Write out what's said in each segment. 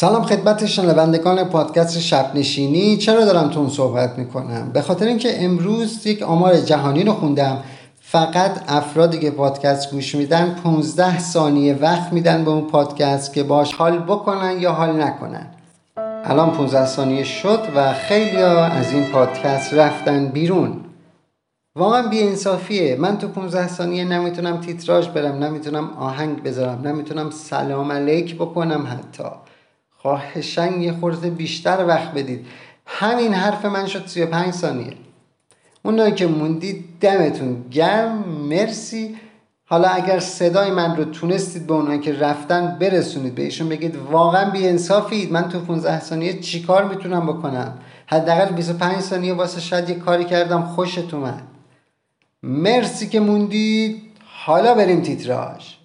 سلام خدمت شنوندگان پادکست شب نشینی چرا دارم تون صحبت می‌کنم؟ به خاطر اینکه امروز یک آمار جهانی رو خوندم. فقط افرادی که پادکست گوش میدن 15 ثانیه وقت میدن به اون پادکست که باش حال بکنن یا حال نکنن. الان 15 ثانیه شد و خیلی از این پادکست رفتن بیرون. واقعا بی انصافیه من تو 15 ثانیه نمی‌تونم تیتراژ برم نمی‌تونم آهنگ بذارم نمی‌تونم سلام علیک بکنم حتی. خواهشن یه خورده بیشتر وقت بدید. همین حرف من شد 35 ثانیه. اونایی که موندید دمتون گرم مرسی. حالا اگر صدای من رو تونستید به اونایی که رفتن برسونید بهشون بگید واقعا بی انصافید من تو 15 ثانیه چیکار می‌تونم بکنم؟ حداقل 25 ثانیه واسه شاید یه کاری کردم خوشت اومد. مرسی که موندید. حالا بریم تیتراژ.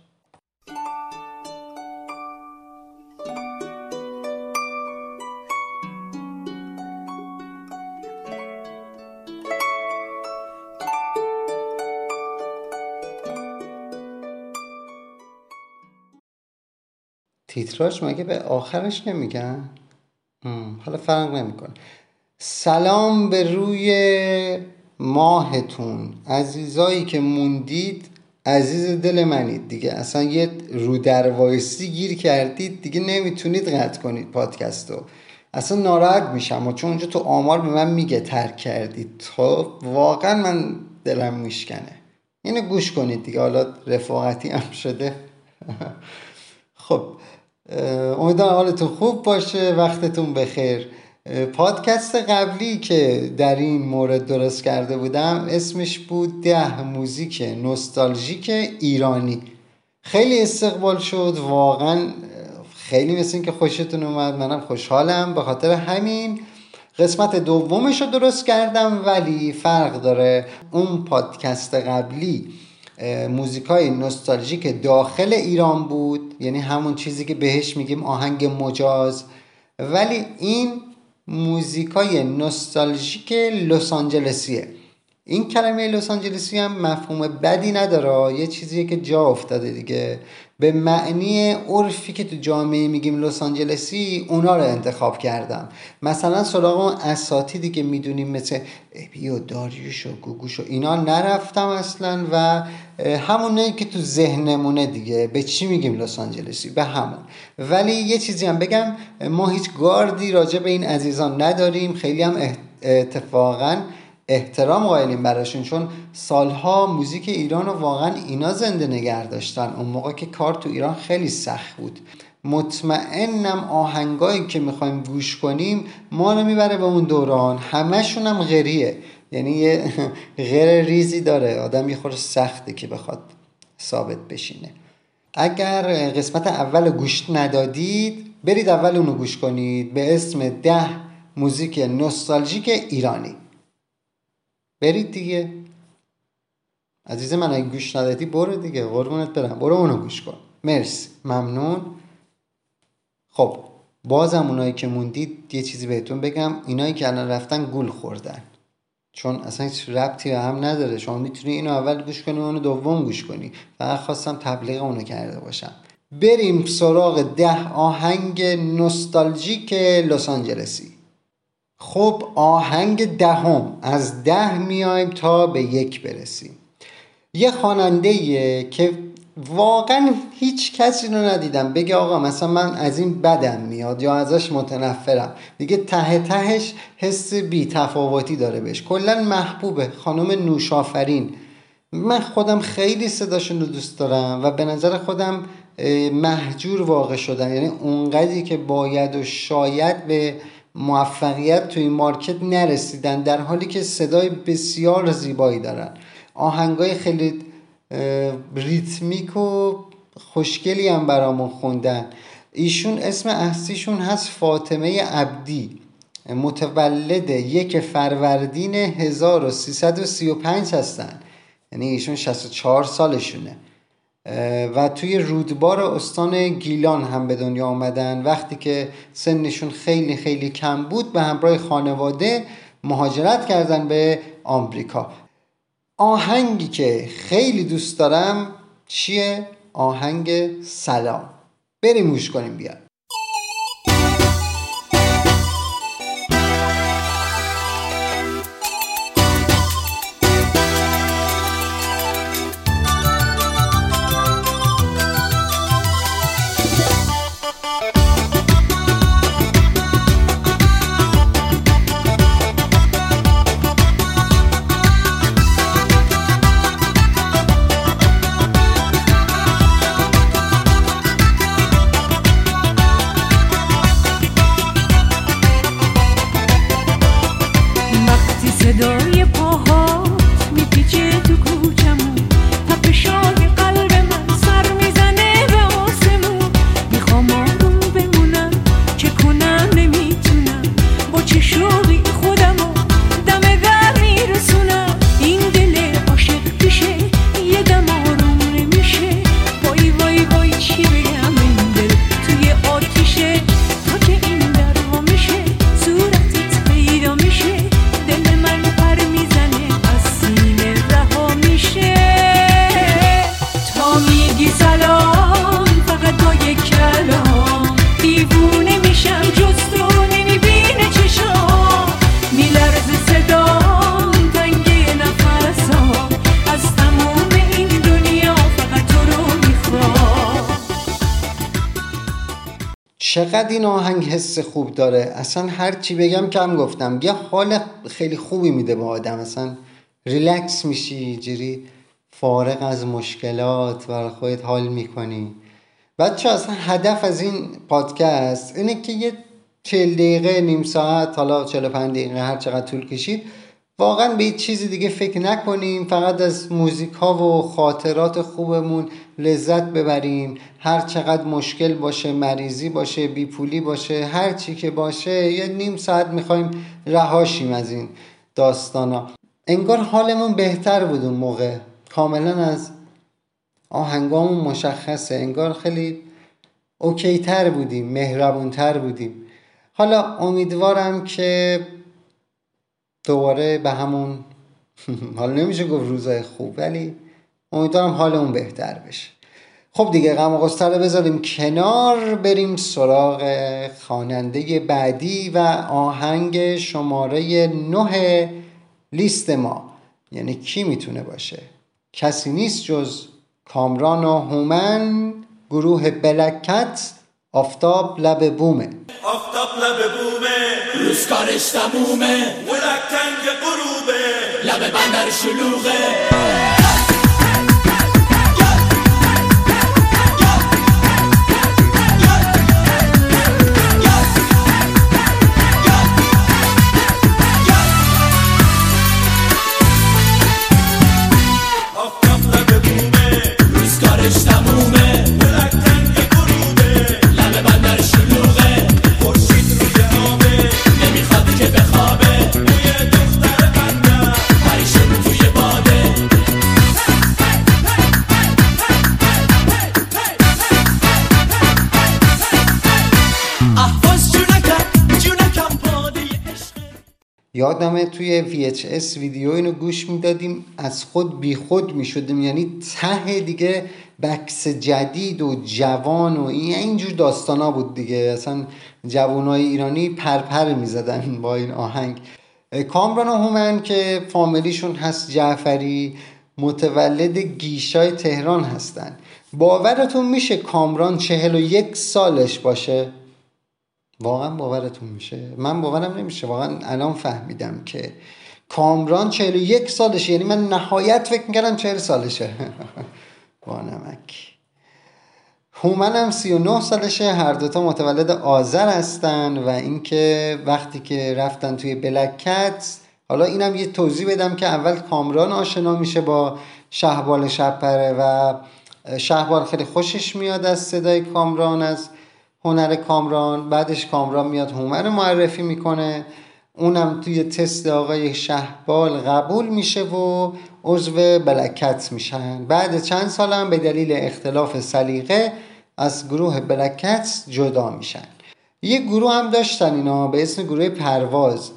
تیتراژ مگه به آخرش نمیگن؟ حالا فرق نمی‌کنه. سلام به روی ماهتون. عزیزایی که موندید عزیز دل منید. دیگه اصلا یه رو وایسی گیر کردید دیگه نمی‌تونید قطع کنید پادکستو اصلا ناراحت میشم. و چون اونجا تو آمار به من میگه ترک کردید. تو واقعا من دلم میشکنه. اینو گوش کنید دیگه. حالا رفاقتی هم شده. خب امیدوارم حالتون خوب باشه وقتتون بخیر. پادکست قبلی که در این مورد درست کرده بودم اسمش بود ده موزیک نوستالژیک ایرانی. خیلی استقبال شد واقعا خیلی مثل که خوشتون اومد منم خوشحالم. به خاطر همین قسمت دومش رو درست کردم ولی فرق داره. اون پادکست قبلی موزیکای نوستالژیک داخل ایران بود. یعنی همون چیزی که بهش میگیم آهنگ مجاز. ولی این موزیکای نوستالژیک لس آنجلسیه. این کلمه لس آنجلسی هم مفهوم بدی نداره. یه چیزیه که جا افتاده دیگه. به معنی عرفی که تو جامعه میگیم لس آنجلسی اونا رو انتخاب کردم. مثلا سراغ اون اساتیدی که می‌دونیم مثل ابی و داریوش و گوگوش و اینا نرفتم اصلا و همونه که تو ذهنمونه دیگه. به چی میگیم لس آنجلسی؟ به همون. ولی یه چیزی هم بگم ما هیچ گاردی راجع به این عزیزان نداریم. خیلی هم اتفاقا احترام قائلیم براشون چون سالها موزیک ایران رو واقعا اینا زنده نگه داشتن. اون موقع که کار تو ایران خیلی سخت بود. مطمئنم آهنگایی که می‌خوایم گوش کنیم ما رو می‌بره به اون دوران. همشون هم غریه. یعنی یه غیر ریزی داره. آدم یه خورده سخته که بخواد ثابت بشینه. اگر قسمت اول گوش ندادید برید اول اونو گوش کنید. به اسم ده موزیک نوستالژیک ایرانی. برید دیگه. عزیز من اگه گوش ندادی برو دیگه. قربونت برم. برو اونو گوش کن. مرسی. ممنون. خب بازم اونایی که موندید یه چیزی بهتون بگم. اینایی که الان رفتن گول خوردن. چون اصلا هیچ ربطی به هم نداره. شما می‌تونی اینو اول گوش کنی و اونو دوم گوش کنی. فقط خواستم تبلیغ اونو کرده باشم. بریم سراغ ده آهنگ نوستالژیک لس آنجلسی. خب آهنگ دهم از ده میایم تا به یک برسیم. یه خواننده که واقعا هیچ کسی رو ندیدم. بگه آقا مثلا من از این بدم میاد یا ازش متنفرم. دیگه ته تهش حس بی تفاوتی داره بهش. کلا محبوبه. خانم نوشافرین. من خودم خیلی صداشون رو دوست دارم و به نظر خودم محجور واقع شدن. یعنی اونقدری که باید و شاید به موفقیت توی این مارکت نرسیدن در حالی که صدای بسیار زیبایی دارن. آهنگای خیلی ریتمیک و خوشگلی هم برامون خوندن. ایشون اسم اصلیشون هست فاطمه عبدی. متولد یک فروردین 1335 هستن. یعنی ایشون 64 سالشونه. و توی رودبار استان گیلان هم به دنیا آمدن. وقتی که سنشون خیلی خیلی کم بود به همراه خانواده مهاجرت کردن به آمریکا. آهنگی که خیلی دوست دارم چیه؟ آهنگ سلام. بریم موش کنیم بیاد. چقدر این آهنگ حس خوب داره؟ اصلا هر چی بگم کم گفتم. یه حال خیلی خوبی میده به آدم. اصلا ریلکس میشی جوری فارغ از مشکلات و خودت حال می‌کنی. بچه اصلا هدف از این پادکست اینه که یه چل دقیقه نیم ساعت حالا 45 دقیقه هر چقدر طول کشید واقعا به چیزی دیگه فکر نکنیم فقط از موزیک ها و خاطرات خوبمون لذت ببریم. هر چقدر مشکل باشه مریضی باشه بیپولی باشه هر چی که باشه یه نیم ساعت می‌خوایم رهاشیم از این داستانا. انگار حالمون بهتر بود اون موقع. کاملا از آهنگامون مشخصه. انگار خیلی اوکی تر بودیم مهربون تر بودیم. حالا امیدوارم که دوباره به همون حالا نمیشه گفت روزای خوب ولی امیدوارم حالمون بهتر بشه. خب دیگه غم و رو بذاریم کنار بریم سراغ خواننده بعدی و آهنگ شماره نه لیست ما. یعنی کی می‌تونه باشه؟ کسی نیست جز کامران و هومن گروه بلکت آفتاب لب بومه. آفتاب لب بومه. روزکارش تمومه بلک تنگ غروبه لب بندر شلوغه یادمه توی VHS ویدیو اینو گوش می‌دادیم از خود بی خود می‌شدیم. یعنی ته دیگه بکس جدید و جوان و این اینجور داستانا بود دیگه. اصلا جوانای ایرانی پرپر می‌زدن با این آهنگ. کامران هومن که فامیلیشون هست جعفری متولد گیشای تهران هستن. باورتون میشه کامران چهل و یک سالش باشه؟ واقعا باورتون میشه؟ من باورم نمیشه. واقعا الان فهمیدم که کامران 41 سالشه. یعنی من نهایت فکر می‌کردم 40 سالشه. با نمک. هومن هم 39 سالشه. هر دوتا متولد آذر هستن و اینکه وقتی که رفتن توی بلکت حالا اینم یه توضیح بدم که اول کامران آشنا میشه با شهبال شپره و شهبال خیلی خوشش میاد از صدای کامران از هنر کامران بعدش کامران میاد هومن معرفی می‌کنه. اونم توی تست آقای شهبال قبول میشه و عضو بلکت میشن. بعد چند سالم به دلیل اختلاف سلیقه از گروه بلکت جدا میشن. یه گروه هم داشتن اینا به اسم گروه پرواز.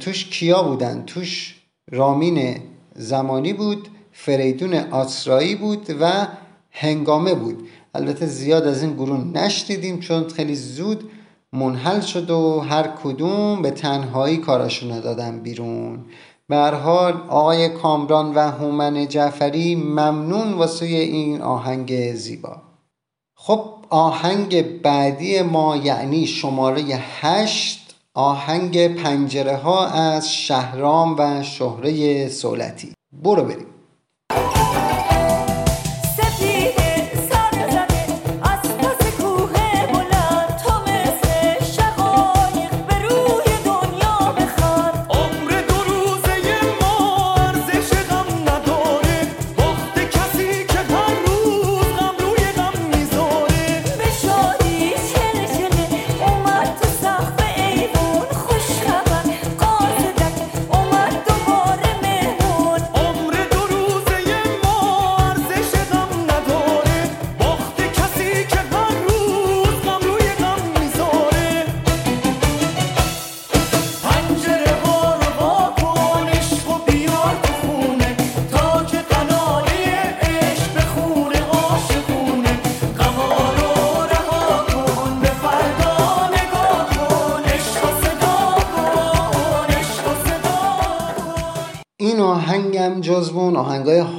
توش کیا بودن؟ توش رامین زمانی بود فریدون آسرایی بود و هنگامه بود. البته زیاد از این گروه نشدیدیم چون خیلی زود منحل شد و هر کدوم به تنهایی کاراشون دادن بیرون. به حال آقای کامران و هومن جعفری ممنون واسه این آهنگ زیبا. خب آهنگ بعدی ما یعنی شماره هشت آهنگ پنجره ها از شهرام و شهره سولتی. برو بریم.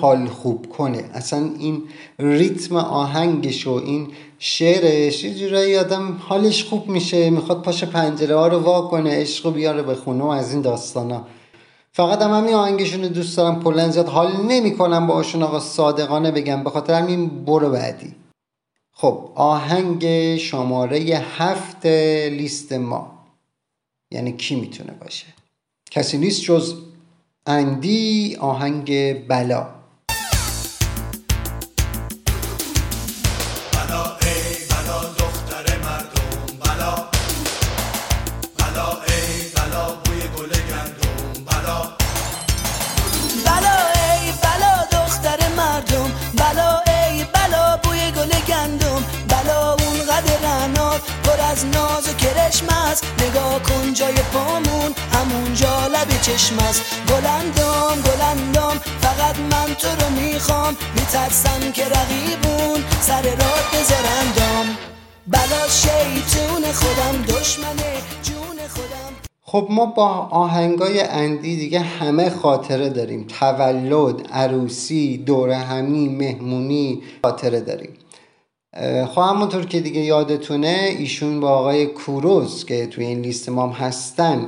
حال خوب کنه. اصلا این ریتم آهنگش و این شعرش یه جورایی آدم حالش خوب میشه می‌خواد پاش پنجره ها رو وا کنه عشق بیاره به خونه از این داستانا. فقط هم همین آهنگشون دوست دارم کلا زیاد حال نمی‌کنم باشون آقا صادقانه بگم به خاطر همین برو بعدی. خب آهنگ شماره هفت لیست ما. یعنی کی می‌تونه باشه؟ کسی نیست جز اندی آهنگ بلا. سر راه بذارندام بلا شیطون خودم دشمن جون خودم. خب ما با آهنگای اندی دیگه همه خاطره داریم. تولد، عروسی، دور همی، مهمونی خاطره داریم. خب همونطور که دیگه یادتونه ایشون با آقای کوروز که توی این لیست ما هستن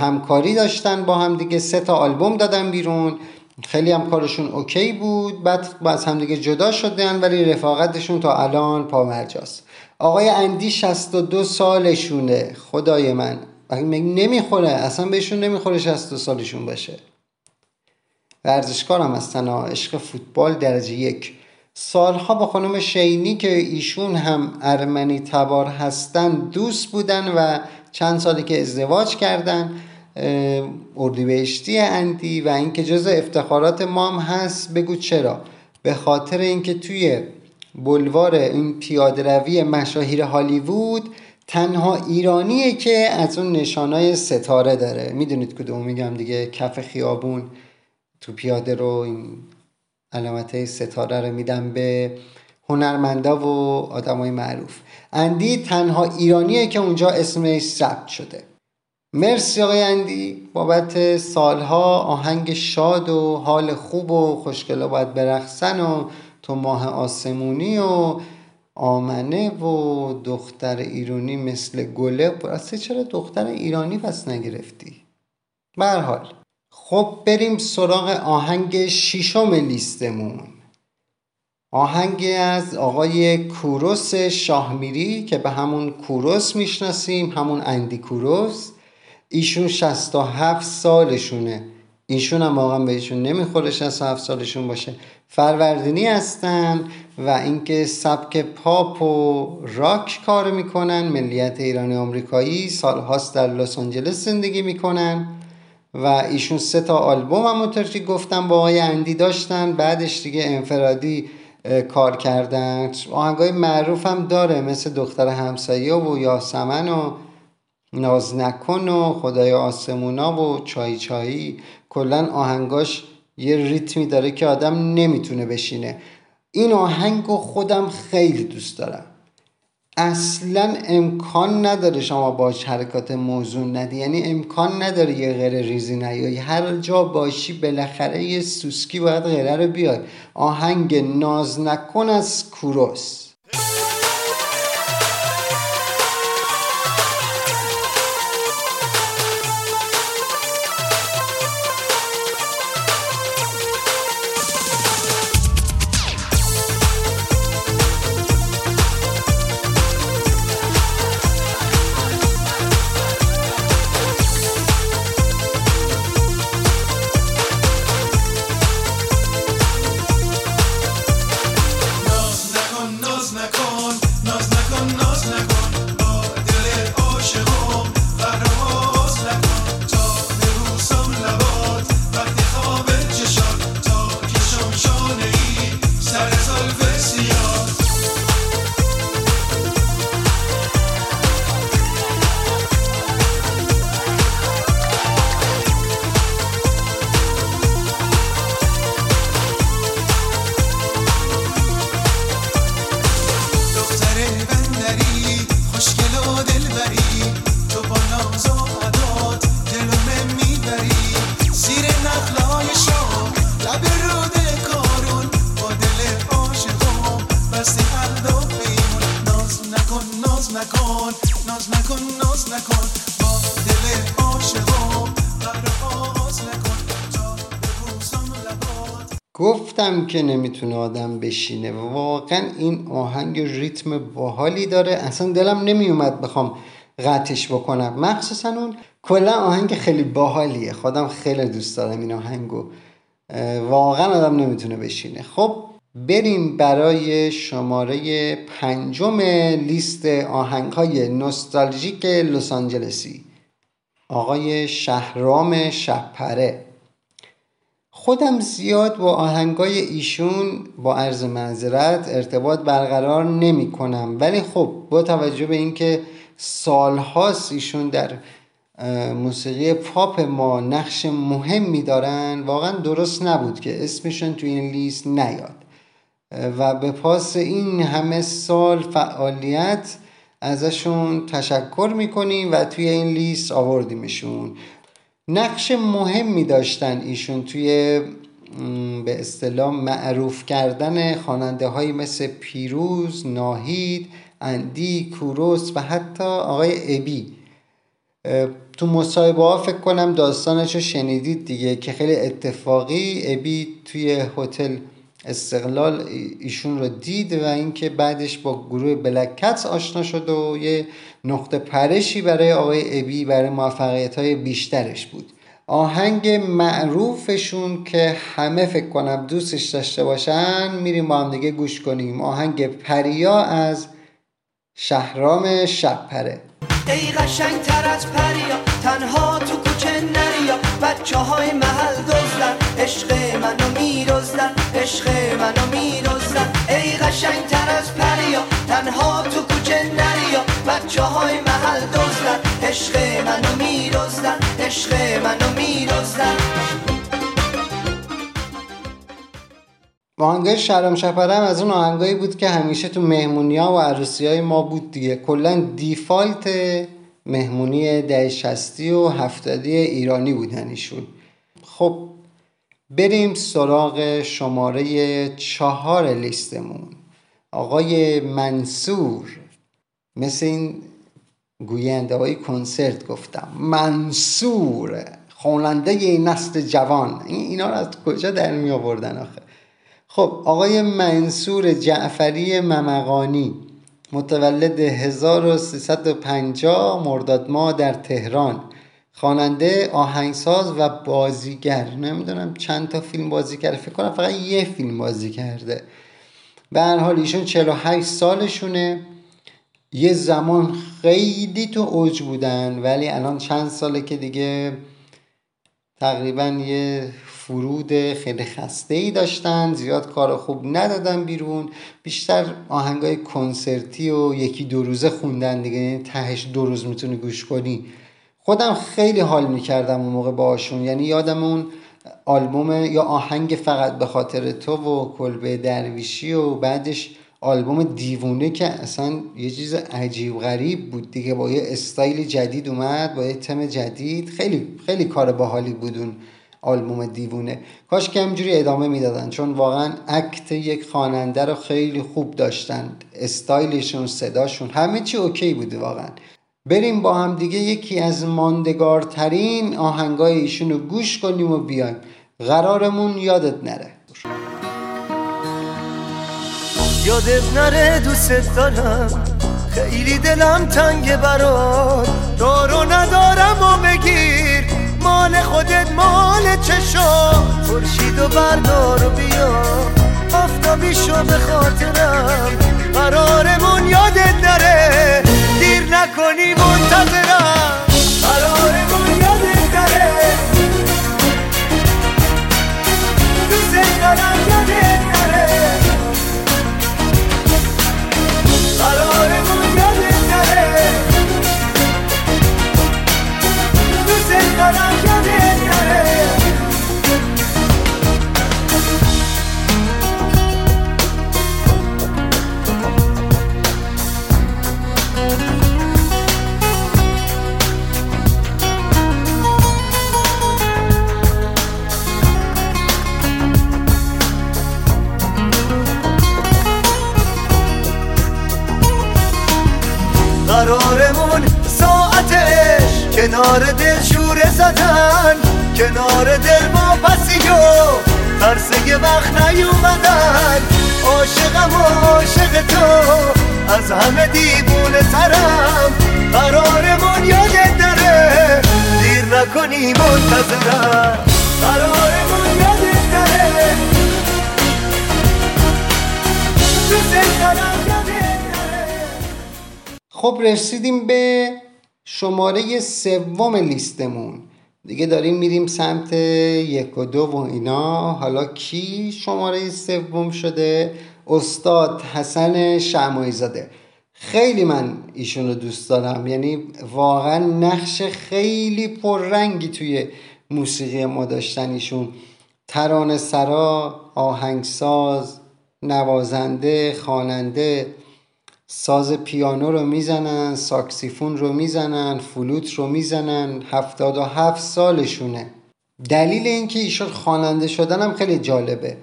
همکاری داشتن با هم دیگه سه تا آلبوم دادن بیرون. خیلی هم کارشون اوکی بود. بعد از هم دیگه جدا شدن ولی رفاقتشون تا الان پامرجاست. آقای اندی 62 سالشونه. خدای من. نمی‌خوره؟ اصلا بهشون نمی‌خوره 62 سالشون باشه. ورزشکارم هستن عشق فوتبال درجه یک. سالها با خانم شینی که ایشون هم ارمنی تبار هستن دوست بودن و چند سالی که ازدواج کردن. اردیبهشتی اندی و اینکه جز افتخارات مام هست بگو چرا؟ به خاطر اینکه توی بلوار این پیاده روی مشاهیر هالیوود تنها ایرانیه که از اون نشانای ستاره داره. می‌دونید کدوم میگم دیگه؟ کف خیابون تو پیاده رو این علامت ستاره رو میدم به هنرمندا و آدمای معروف. اندی تنها ایرانیه که اونجا اسمش ثبت شده. مرسی آقای اندی. بابت سالها آهنگ شاد و حال خوب و خوشگلا باید برخصن و تو ماه آسمونی و آمنه و دختر ایرانی مثل گله. راستی چرا دختر ایرانی پس نگرفتی؟ حال. خب بریم سراغ آهنگ شیشم لیستمون. آهنگ از آقای کوروس شاهمیری که به همون کوروس می‌شناسیم همون اندی کوروس. ایشون 67 سالشونه. ایشون هم واقعا بهشون نمی‌خوره 67 سالشون باشه. فروردینی هستن و اینکه سبک پاپ و راک کار می‌کنن ملیت ایرانی آمریکایی سالهاست در لس آنجلس زندگی می‌کنن و ایشون سه تا آلبوم همونطور که گفتم با آقای اندی داشتن. بعدش دیگه انفرادی کار کردن. آهنگای معروف هم داره مثل دختر همسایه و یاسمن و ناز نکن و خدای آسمونا و چای چایی. کلا آهنگاش یه ریتمی داره که آدم نمی‌تونه بشینه. این آهنگ رو خودم خیلی دوست دارم. اصلا امکان نداره شما باش حرکات موضوع ندی. یعنی امکان نداره یه غیر ریزی نیایی. هر جا باشی بالاخره یه سوسکی باید غیره رو بیای. آهنگ ناز نکن از کوروس. بشینه. واقعا این آهنگ ریتم باحالی داره. اصلا دلم نمیومد بخوام قطعش بکنم. مخصوصا اون کلا آهنگ خیلی باحالیه. خودم خیلی دوست دارم این آهنگو. واقعا آدم نمی‌تونه بشینه. خب بریم برای شماره پنجم لیست آهنگ های نوستالژیک لس آنجلسی آقای شهرام شبپره خودم زیاد با آهنگای ایشون با عرض معذرت ارتباط برقرار نمی کنم. ولی خب با توجه به اینکه سالهاست ایشون در موسیقی پاپ ما نقش مهمی دارن واقعا درست نبود که اسمشون تو این لیست نیاد. و به پاس این همه سال فعالیت ازشون تشکر می‌کنیم و توی این لیست آوردیمشون. نقش مهمی داشتن ایشون توی به اصطلاح معروف کردن خواننده های مثل پیروز، ناهید، اندی، کوروس و حتی آقای ابی. تو مصاحبه ها فکر کنم داستانش رو شنیدید دیگه که خیلی اتفاقی ابی توی هتل استقلال ای- ایشون رو دید و اینکه بعدش با گروه بلکتس آشنا شد و یه نقطه پرشی برای آقای ابی برای موفقیت های بیشترش بود. آهنگ معروفشون که همه فکر کنم دوستش داشته باشن میریم با هم دیگه گوش کنیم. آهنگ پریا از شهرام شبپره ای قشنگ تر از پریا تنها تو کوچه نریا بچه های محل دزدن عشق منو میرزدن عشق منو میرزدن ای قشنگ تر از پریا. تنها تو کوچه نریا بچه های محل دزدن. عشق منو میرزدن عشق منو میرزدن آهنگای شهرام شپره هم از اون آهنگایی بود که همیشه تو مهمونی ها و عروسی های ما بود دیگه. کلا دیفالت مهمونی ده شستی و هفتادی ایرانی بودن ایشون. خب بریم سراغ شماره چهار لیستمون. آقای منصور مثل این گوینده های کنسرت گفتم. منصور خواننده نسل جوان. این اینا رو از کجا در می آوردن آخه؟ خب آقای منصور جعفری ممقانی متولد 1350 مرداد ماه در تهران. خواننده آهنگساز و بازیگر. نمی‌دونم چند تا فیلم بازی کرده. فکر کنم فقط یه فیلم بازی کرده. به هر حال ایشون 48 سالشونه. یه زمان خیلی تو اوج بودن ولی الان چند ساله که دیگه تقریبا یه فرود خیلی خسته ای داشتن. زیاد کار خوب ندادن بیرون. بیشتر آهنگای کنسرتی و یکی دو روزه خوندن دیگه. یعنی تهش دو روز می‌تونی گوش کنی. خودم خیلی حال می‌کردم اون موقع باشون یعنی یادم اون آلبوم یا آهنگ فقط به خاطر تو و کلبه درویشی و بعدش آلبوم دیوونه که اصلا یه چیز عجیب غریب بود دیگه. با یه استایل جدید اومد با یه تم جدید. خیلی خیلی کار باحالی بود اون آلبوم دیوونه. کاش که همینجوری ادامه می‌دادن چون واقعا act یک خواننده رو خیلی خوب داشتن. استایلشون صداشون همه چی OK بوده واقعا. بریم با هم دیگه یکی از ماندگارترین آهنگای ایشون رو گوش کنیم و بیایم. قرارمون یادت نره. یادت نره دوست دارم. خیلی دلم تنگ برات. دارو ندارم و بگیر. مال خودت مال چشا. خورشید و بردار و بیا. آفتابی شو به خاطرم. قرارمون یادت نره. نکنی منتظرم. خب رسیدیم به شماره سوم لیستمون. دیگه داریم میریم سمت یک و دو و اینا. حالا کی شماره سوم شده؟ استاد حسن شمایی زاده خیلی من ایشون رو دوست دارم. یعنی واقعا نقش خیلی پررنگی توی موسیقی ما داشتن ایشون. ترانه سرا آهنگساز نوازنده خواننده. ساز پیانو رو می‌زنن ساکسیفون رو می‌زنن فلوت رو می‌زنن. هفتاد و هفت سالشونه. دلیل اینکه ایشون خواننده شدن هم خیلی جالبه.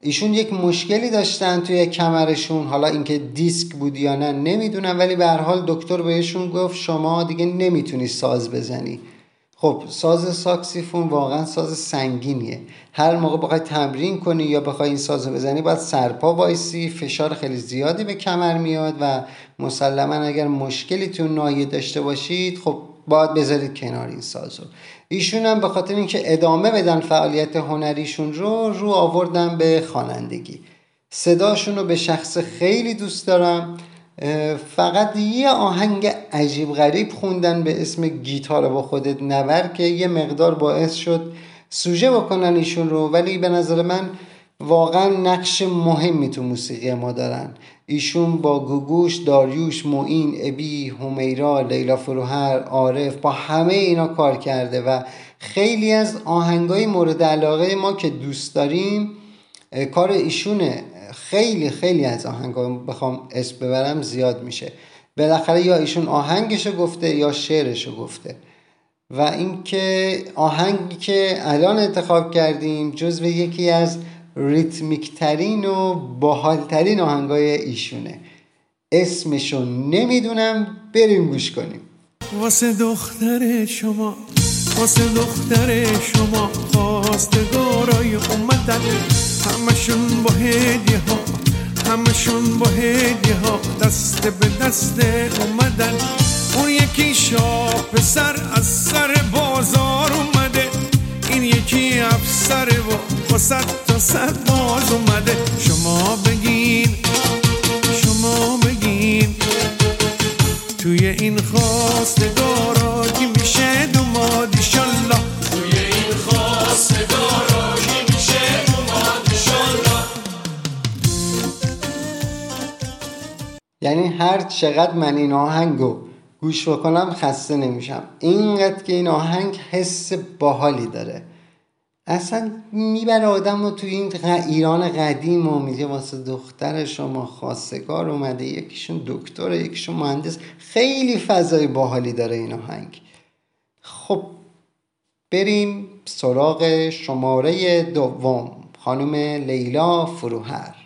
ایشون یک مشکلی داشتن توی کمرشون. حالا اینکه دیسک بود یا نه نمی‌دونم. ولی به هر حال دکتر بهشون گفت شما دیگه نمی‌تونی ساز بزنی. خب ساز ساکسیفون واقعا ساز سنگینیه. هر موقع بخوای تمرین کنی یا بخوای این ساز رو بزنی باید سرپا وایسی فشار خیلی زیادی به کمر میاد و مسلما اگر مشکلی تو نایه داشته باشید خب باید بذارید کنار این ساز رو ایشون هم به خاطر اینکه ادامه بدن فعالیت هنریشون رو رو آوردن به خوانندگی. صداشون رو به شخص خیلی دوست دارم. فقط یه آهنگ عجیب غریب خوندن به اسم گیتار با خودت نور که یه مقدار باعث شد سوژه بکنن ایشون رو ولی به نظر من واقعا نقش مهمی تو موسیقی ما دارن. ایشون با گوگوش، داریوش، معین، ابی، همیرا، لیلا فروهر، عارف با همه اینا کار کرده و خیلی از آهنگای مورد علاقه ما که دوست داریم کار ایشونه. خیلی خیلی از آهنگا بخوام اسم ببرم زیاد میشه. بالاخره یا ایشون آهنگشو گفته یا شعرشو گفته. و اینکه آهنگی که الان انتخاب کردیم جزو یکی از ریتمیک ترین و باحال ترین آهنگای ایشونه. اسمشو نمی‌دونم بریم گوش کنیم. واسه دختر شما. واسه دختر شما خواستگارای اومدن. همشون با هدیه ها همشون با هدیه ها. دست به دست اومدن. اون یکی شاه پسر از سر بازار اومده. این یکی افسر و با صد تا صد باز اومده. شما بگین شما بگین. توی این خواستگارا کی میشه دوماد یعنی هر چقدر من این آهنگو گوش بکنم خسته نمیشم. اینقدر که این آهنگ حس باحالی داره. اصلا می‌بره آدم رو توی این ایران قدیم و میگه واسه دختر شما خواستگار اومده یکیشون دکتره یکیشون مهندس. خیلی فضای باحالی داره این آهنگ. خب بریم سراغ شماره دوم. خانم لیلا فروهر.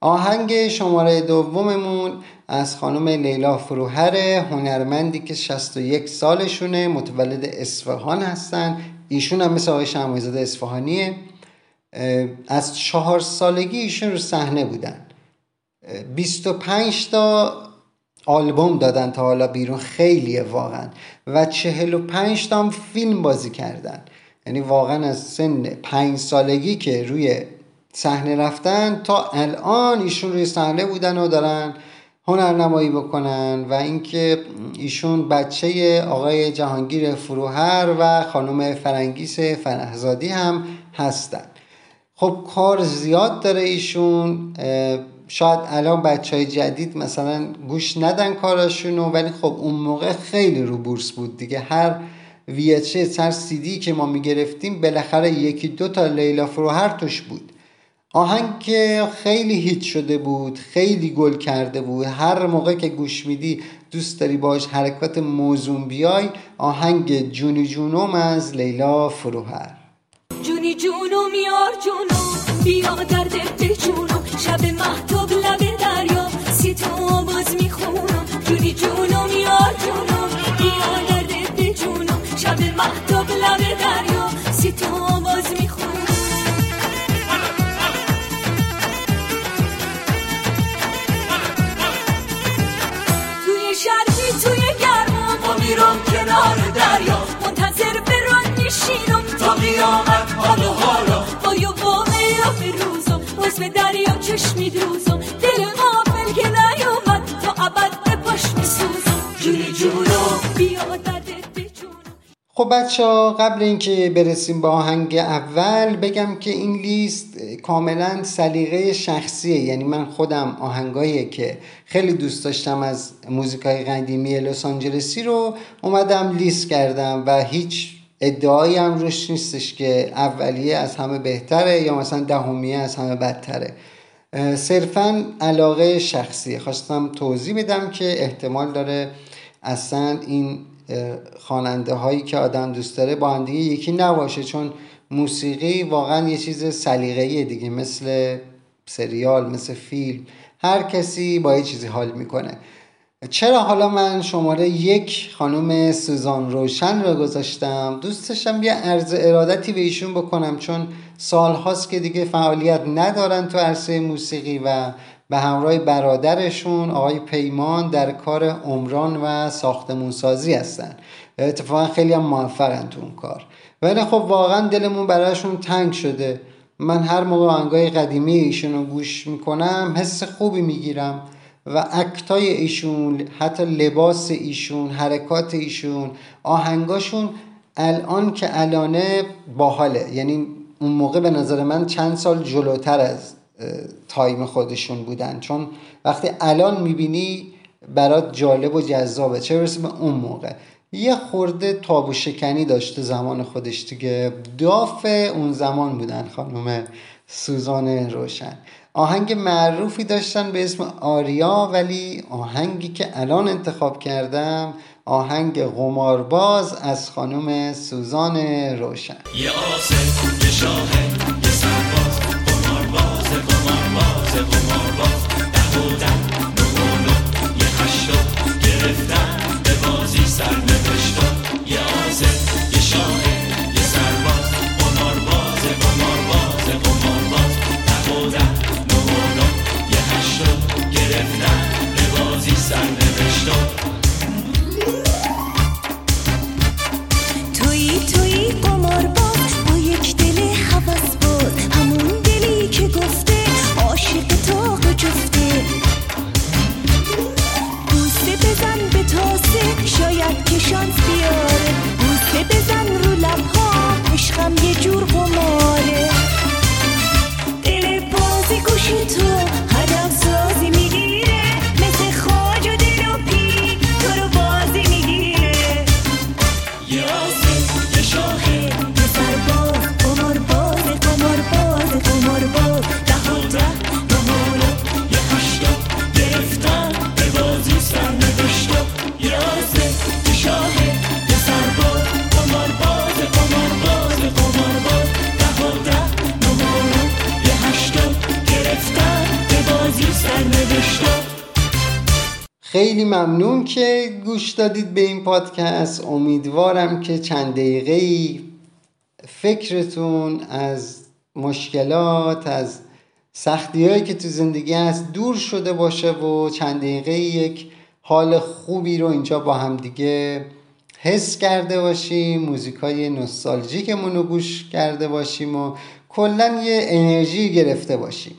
آهنگ شماره دوممون از خانم لیلا فروهر هنرمندی که 61 سالشونه متولد اصفهان هستن. ایشون هم مثل آقای شمایزاده اصفهانیه. از چهار سالگی ایشون رو صحنه بودن. 25 تا آلبوم دادن تا حالا بیرون. خیلیه واقعا. و 45 تا فیلم بازی کردن. یعنی واقعا از سن پنج سالگی که روی صحنه رفتن تا الان ایشون روی صحنه بودن و دارن هنرنمایی بکنن و اینکه ایشون بچه آقای جهانگیر فروهر و خانم فرنگیس فرهزادی هم هستن. خب کار زیاد داره ایشون شاید الان بچه های جدید مثلا گوش ندن کاراشونو ولی خب اون موقع خیلی رو بورس بود دیگه. هر VHS هر CD که ما می‌گرفتیم بالاخره یکی دو تا لیلا فروهر توش بود. آهنگ که خیلی هیت شده بود خیلی گل کرده بود. هر موقع که گوش میدی دوست داری باش حرکات موزون بیای. آهنگ جونی جونوم از لیلا فروهر. جونی جونو میار جونو بیا درد جونو شب محتاب لب دریا سی تو آواز می‌خونم. جونی جونو میار جونو بیا درد جونو شب محتاب لب دریا سی تو تا قیامت حال و حالا با واقعی به روزم باز به دریا چشمی دوزم دل غافل که نیومد تا ابد به پاش میسوزم. جونی جونو. بیا دردت خب بچه ها قبل اینکه برسیم به آهنگ اول بگم که این لیست کاملا سلیقه شخصیه. یعنی من خودم آهنگایی که خیلی دوست داشتم از موزیکای قدیمی لس آنجلسی رو اومدم لیست کردم و هیچ ادعایی هم روش نیستش که اولیه از همه بهتره یا مثلا دهمیه از همه بدتره. صرفا علاقه شخصیه. خواستم توضیح بدم که احتمال داره اصلا این خواننده هایی که آدم دوست داره با هم دیگه یکی نباشه چون موسیقی واقعا یه چیز سلیقه‌ایه دیگه مثل سریال مثل فیلم. هر کسی با یه چیزی حال می‌کنه. چرا حالا من شماره یک خانم سوزان روشن را گذاشتم؟ دوست داشتم یه عرض ارادتی به ایشون بکنم چون سال هاست که دیگه فعالیت ندارن تو عرصه موسیقی و به همراه برادرشون آقای پیمان در کار عمران و ساختمون سازی هستن. اتفاقا خیلی هم موفقن تو اون کار. ولی خب واقعا دلمون براشون تنگ شده. من هر موقع آهنگای قدیمی ایشون رو گوش می‌کنم حس خوبی می‌گیرم. و اکتای ایشون حتی لباس ایشون حرکات ایشون آهنگاشون الان که الانه باحاله. یعنی اون موقع به نظر من چند سال جلوتر از تایم خودشون بودن. چون وقتی الان می‌بینی برات جالب و جذابه. چه برسه به اون موقع. یه خورده تاب و شکنی داشته زمان خودش دیگه. داف اون زمان بودن خانم سوزان روشن. آهنگ معروفی داشتن به اسم آریا ولی آهنگی که الان انتخاب کردم آهنگ قمارباز از خانم سوزان روشن. یه آسه یه شاهه یه سرباز. که شانس بیاره. بوسه بزن رو لبها عشقم یه جور خیلی ممنون که گوش دادید به این پادکست. امیدوارم که چند دقیقه ای فکرتون از مشکلات از سختی هایی که تو زندگی هست دور شده باشه و چند دقیقه یک حال خوبی رو اینجا با هم دیگه حس کرده باشیم موزیک های نوستالژیکمون رو گوش کرده باشیم و کلا یه انرژی گرفته باشیم.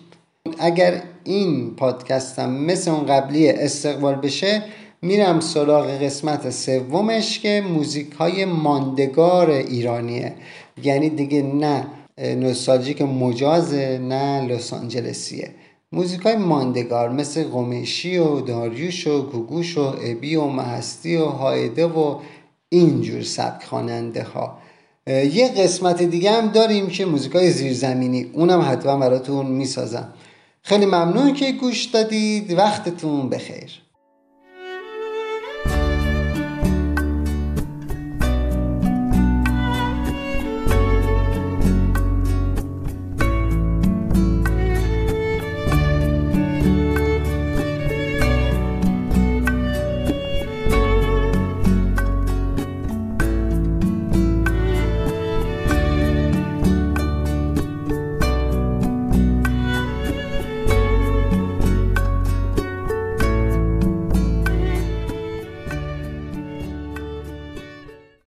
اگر این پادکستم مثل اون قبلی استقبال بشه میرم سراغ قسمت سومش که موزیک های ماندگار ایرانیه. یعنی دیگه نه نوستالژیک مجازه نه لس آنجلسیه. موزیک های ماندگار مثل قمیشی و داریوش و گوگوش و ابی و مهستی و هایده و اینجور سبک خواننده ها یه قسمت دیگه هم داریم که موزیک های زیرزمینی. اونم حتما براتون می‌سازم. خیلی ممنون که گوش دادید. وقتتون بخیر.